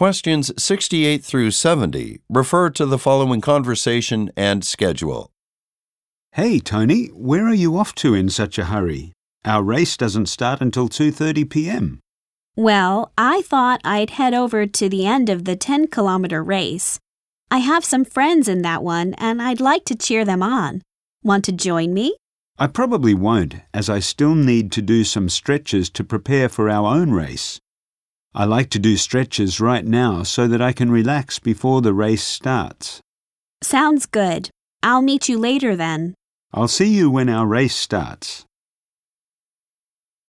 questions 68 through 70 refer to the following conversation and schedule. Hey Tony, where are you off to in such a hurry? Our race doesn't start until 2:30 p.m. Well, I thought I'd head over to the end of the 10 kilometer race. I have some friends in that one and I'd like to cheer them on. Want to join me? I probably won't as I still need to do some stretches to prepare for our own race. I like to do stretches right now so that I can relax before the race starts. Sounds good. I'll meet you later then. I'll see you when our race starts.